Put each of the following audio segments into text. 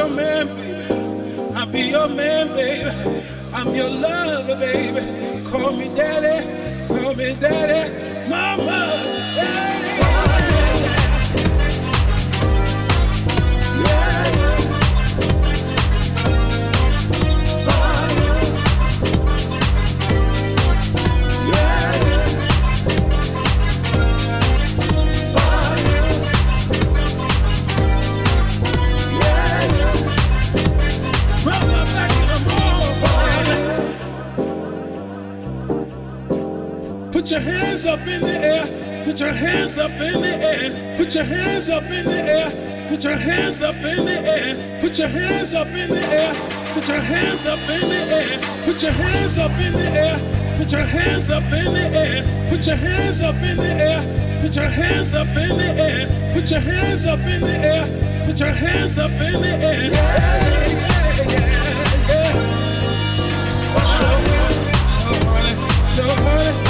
your man, baby. I'll be your man, baby. I'm your lover, baby. Call me daddy, call me daddy, mama. Put your hands up in the air. Put your hands up in the air. Put your hands up in the air. Put your hands up in the air. Put your hands up in the air. Put your hands up in the air. Put your hands up in the air. Put your hands up in the air. Put your hands up in the air. Put your hands up in the air. Put your hands up in the air. Put your hands up in the air. So hard, so hard.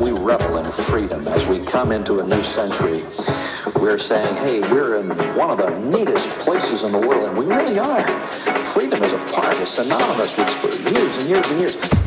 we revel in freedom as we come into a new century. We're saying, hey, we're in one of the neatest places in the world, and we really are. Freedom is a part, it's synonymous with for years and years and years.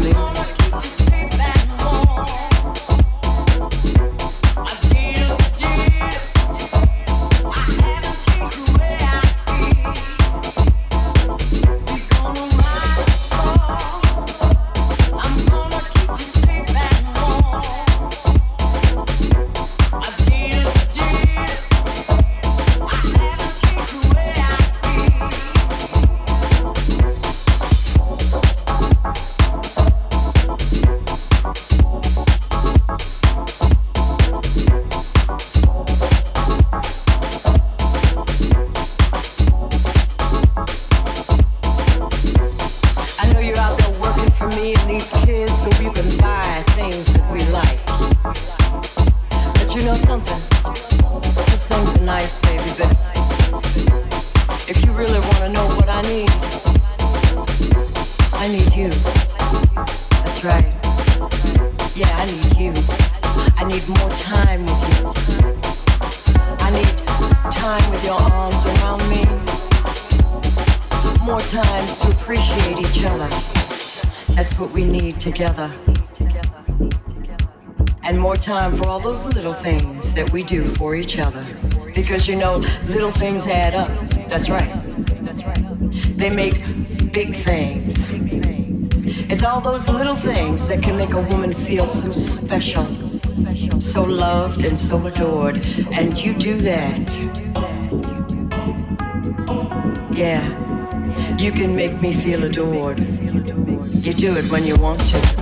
We Because you know, little things add up. That's right. They make big things. It's all those little things that can make a woman feel so special, so loved, and so adored. And you do that. Yeah, you can make me feel adored. You do it when you want to.